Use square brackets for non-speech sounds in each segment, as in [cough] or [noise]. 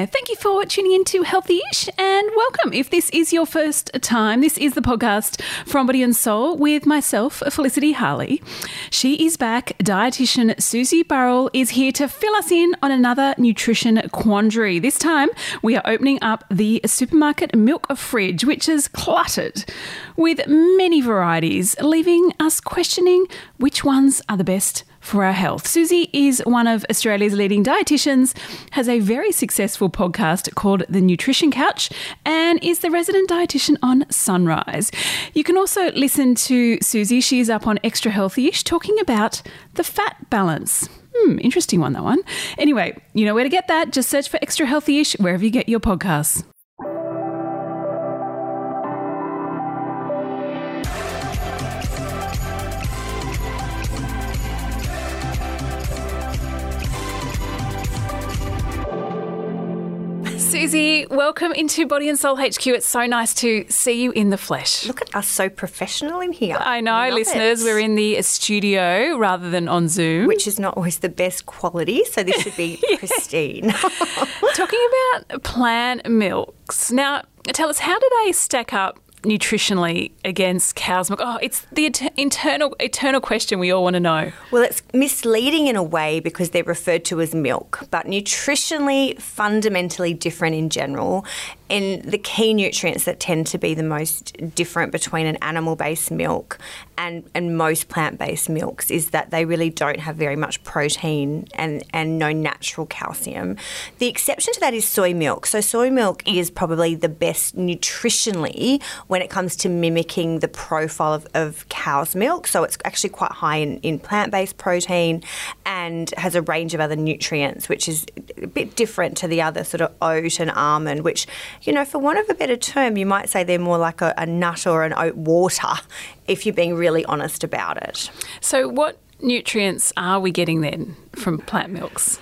there. Thank you for tuning in to Healthy-ish and welcome. If this is your first time, this is the podcast from Body and Soul with myself, Felicity Harley. She is back. Dietitian Susie Burrell is here to fill us in on another nutrition quandary. This time, we are opening up the supermarket milk fridge, which is cluttered with many varieties, leaving us questioning which ones are the best for our health. Susie is one of Australia's leading dietitians, has a very successful podcast called The Nutrition Couch, and is the resident dietitian on Sunrise. You can also listen to Susie. She is up on Extra Healthy-ish talking about the fat balance. Hmm, interesting one, that one. Anyway, you know where to get that. Just search for Extra Healthy-ish wherever you get your podcasts. Susie, welcome into Body and Soul HQ. It's so nice to see you in the flesh. Look at us, so professional in here. I know, Love listeners, it. we're in the studio rather than on Zoom. Which is not always the best quality, so this should be [laughs] pristine. [laughs] Talking about plant milks. Now, tell us, how do they stack up nutritionally against cow's milk? Oh, it's the et- internal, eternal question we all want to know. well, it's misleading in a way because they're referred to as milk, but nutritionally fundamentally different in general. And the key nutrients that tend to be the most different between an animal based milk and, and most plant based milks is that they really don't have very much protein and, and no natural calcium. The exception to that is soy milk. So, soy milk is probably the best nutritionally when it comes to mimicking the profile of, of cow's milk. So, it's actually quite high in, in plant based protein and has a range of other nutrients, which is a bit different to the other sort of oat and almond, which, you know, for want of a better term, you might say they're more like a, a nut or an oat water [laughs] if you're being really honest about it. So, what nutrients are we getting then from plant milks?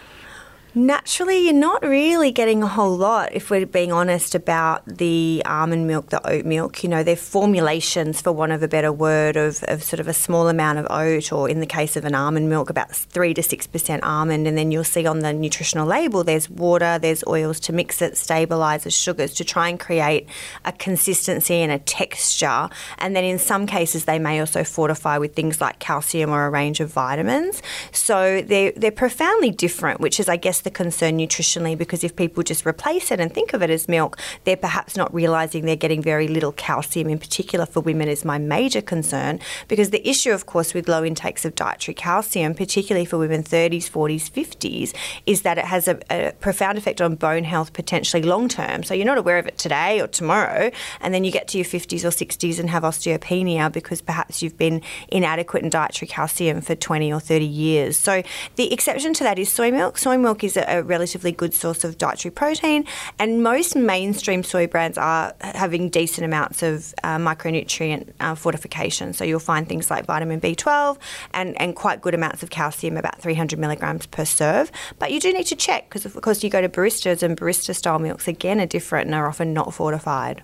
Naturally, you're not really getting a whole lot if we're being honest about the almond milk, the oat milk. You know, they're formulations, for want of a better word, of, of sort of a small amount of oat, or in the case of an almond milk, about 3 to 6% almond. And then you'll see on the nutritional label there's water, there's oils to mix it, stabilizers, sugars to try and create a consistency and a texture. And then in some cases, they may also fortify with things like calcium or a range of vitamins. So they're, they're profoundly different, which is, I guess, the concern nutritionally because if people just replace it and think of it as milk, they're perhaps not realizing they're getting very little calcium, in particular for women, is my major concern. Because the issue, of course, with low intakes of dietary calcium, particularly for women 30s, 40s, 50s, is that it has a, a profound effect on bone health potentially long term. So you're not aware of it today or tomorrow, and then you get to your 50s or 60s and have osteopenia because perhaps you've been inadequate in dietary calcium for 20 or 30 years. So the exception to that is soy milk. Soy milk is a, a relatively good source of dietary protein, and most mainstream soy brands are having decent amounts of uh, micronutrient uh, fortification. So you'll find things like vitamin B12 and, and quite good amounts of calcium, about 300 milligrams per serve. But you do need to check because, of course, you go to baristas, and barista style milks again are different and are often not fortified.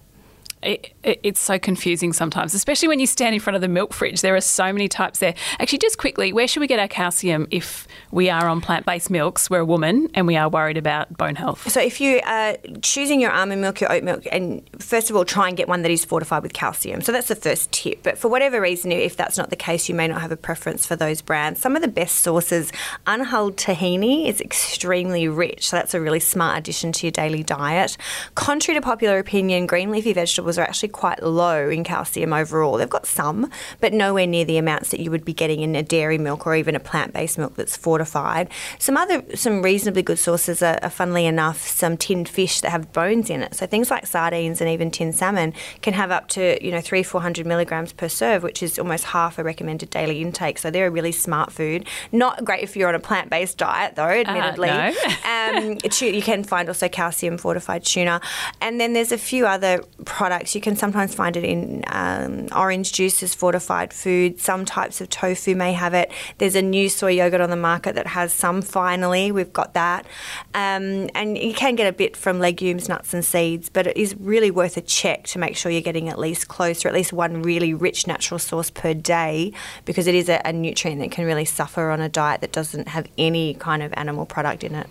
It, it, it's so confusing sometimes, especially when you stand in front of the milk fridge. There are so many types there. Actually, just quickly, where should we get our calcium if we are on plant based milks? We're a woman and we are worried about bone health. So if you are choosing your almond milk, your oat milk, and first of all, try and get one that is fortified with calcium. So that's the first tip. But for whatever reason, if that's not the case, you may not have a preference for those brands. Some of the best sources, unhulled tahini is extremely rich. So that's a really smart addition to your daily diet. Contrary to popular opinion, green leafy vegetables are actually quite low in calcium overall. They've got some, but nowhere near the amounts that you would be getting in a dairy milk or even a plant-based milk that's fortified. Some other, some reasonably good sources are, are funnily enough, some tinned fish that have bones in it. So things like sardines and even tinned salmon can have up to you know three, four hundred milligrams per serve, which is almost half a recommended daily intake. So they're a really smart food. Not great if you're on a plant-based diet, though. Admittedly, no. [laughs] [laughs] um, you can find also calcium fortified tuna, and then there's a few other products. You can sometimes find it in um, orange juices, fortified food. Some types of tofu may have it. There's a new soy yogurt on the market that has some. Finally, we've got that, um, and you can get a bit from legumes, nuts, and seeds. But it is really worth a check to make sure you're getting at least close or at least one really rich natural source per day, because it is a, a nutrient that can really suffer on a diet that doesn't have any kind of animal product in it.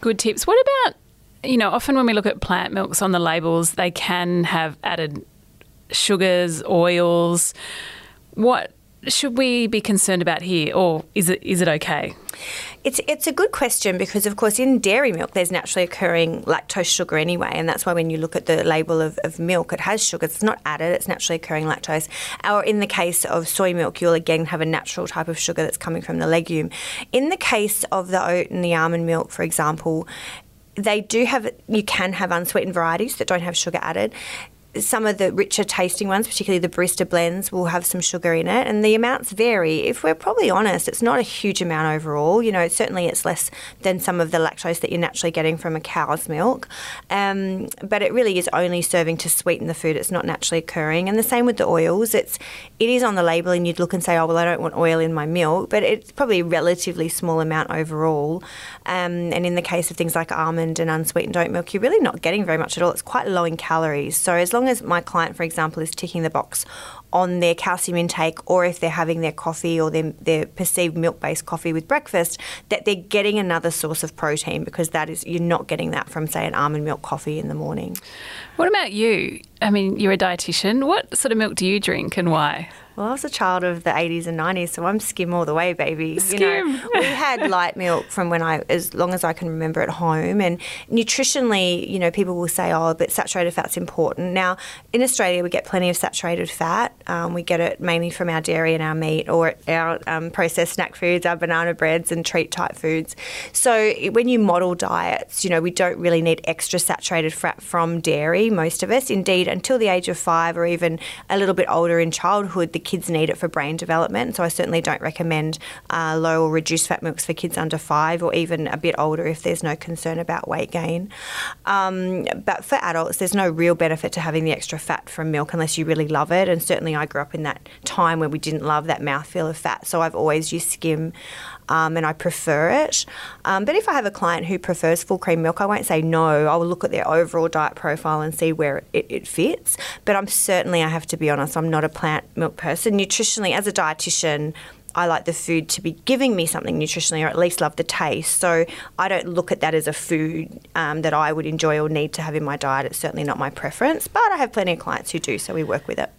Good tips. What about you know, often when we look at plant milks on the labels, they can have added sugars, oils. What should we be concerned about here, or is it is it okay? It's it's a good question because of course in dairy milk there's naturally occurring lactose sugar anyway, and that's why when you look at the label of, of milk, it has sugar. It's not added; it's naturally occurring lactose. Or in the case of soy milk, you'll again have a natural type of sugar that's coming from the legume. In the case of the oat and the almond milk, for example, they do have you can have unsweetened varieties that don't have sugar added some of the richer tasting ones, particularly the barista blends, will have some sugar in it, and the amounts vary. If we're probably honest, it's not a huge amount overall. You know, certainly it's less than some of the lactose that you're naturally getting from a cow's milk, um, but it really is only serving to sweeten the food. It's not naturally occurring, and the same with the oils. It's it is on the label, and you'd look and say, oh well, I don't want oil in my milk, but it's probably a relatively small amount overall. Um, and in the case of things like almond and unsweetened oat milk, you're really not getting very much at all. It's quite low in calories. So as long long as my client, for example, is ticking the box on their calcium intake or if they're having their coffee or their, their perceived milk based coffee with breakfast, that they're getting another source of protein because that is, you're not getting that from, say, an almond milk coffee in the morning. What about you? I mean, you're a dietitian. What sort of milk do you drink and why? Well, I was a child of the 80s and 90s, so I'm skim all the way, baby. Skim. You know, we had light milk from when I, as long as I can remember at home. And nutritionally, you know, people will say, oh, but saturated fat's important. Now, in Australia, we get plenty of saturated fat. Um, we get it mainly from our dairy and our meat or our um, processed snack foods, our banana breads and treat type foods. So when you model diets, you know, we don't really need extra saturated fat from dairy, most of us. Indeed, until the age of five or even a little bit older in childhood, the kids need it for brain development. So I certainly don't recommend uh, low or reduced fat milks for kids under five or even a bit older if there's no concern about weight gain. Um, but for adults, there's no real benefit to having the extra fat from milk unless you really love it. And certainly I grew up in that time where we didn't love that mouthfeel of fat. So I've always used skim um, and I prefer it. Um, but if I have a client who prefers full cream milk, I won't say no. I will look at their overall diet profile and see where it, it fits. But I'm certainly, I have to be honest, I'm not a plant milk person. Nutritionally, as a dietitian, I like the food to be giving me something nutritionally or at least love the taste. So I don't look at that as a food um, that I would enjoy or need to have in my diet. It's certainly not my preference, but I have plenty of clients who do, so we work with it.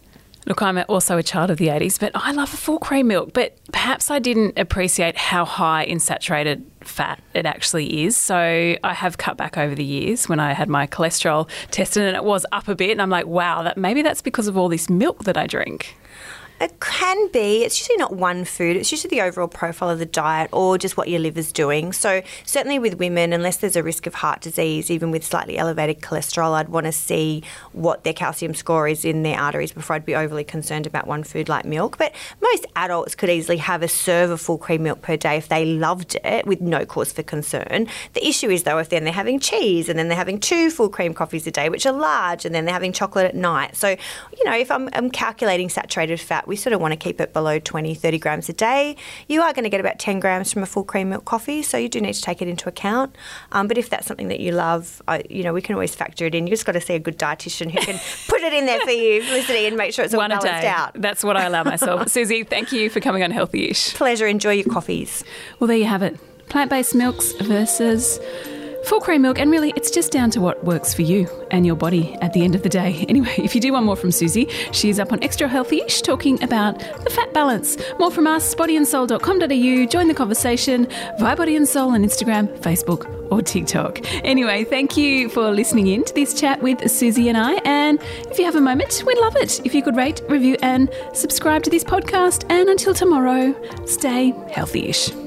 Look, I'm also a child of the 80s, but I love a full cream milk. But perhaps I didn't appreciate how high in saturated fat it actually is. So I have cut back over the years when I had my cholesterol tested and it was up a bit. And I'm like, wow, that maybe that's because of all this milk that I drink. It can be. It's usually not one food. It's usually the overall profile of the diet or just what your liver's doing. So certainly with women, unless there's a risk of heart disease, even with slightly elevated cholesterol, I'd want to see what their calcium score is in their arteries before I'd be overly concerned about one food like milk. But most adults could easily have a serve of full cream milk per day if they loved it with no cause for concern. The issue is though if then they're having cheese and then they're having two full cream coffees a day, which are large, and then they're having chocolate at night. So, you know, if I'm, I'm calculating saturated fat we sort of want to keep it below 20, 30 grams a day. You are going to get about 10 grams from a full cream milk coffee, so you do need to take it into account. Um, but if that's something that you love, I, you know, we can always factor it in. You just got to see a good dietitian who can [laughs] put it in there for you, Felicity, and make sure it's all One balanced out. That's what I allow myself. [laughs] Susie, thank you for coming on Healthy-ish. Pleasure. Enjoy your coffees. Well, there you have it. Plant-based milks versus Full cream milk, and really, it's just down to what works for you and your body at the end of the day. [laughs] Anyway, if you do want more from Susie, she's up on Extra Healthy-ish talking about the fat balance. More from us, bodyandsoul.com.au. Join the conversation via Body and Soul on Instagram, Facebook, or TikTok. Anyway, thank you for listening in to this chat with Susie and I. And if you have a moment, we'd love it if you could rate, review, and subscribe to this podcast. And until tomorrow, stay healthy-ish.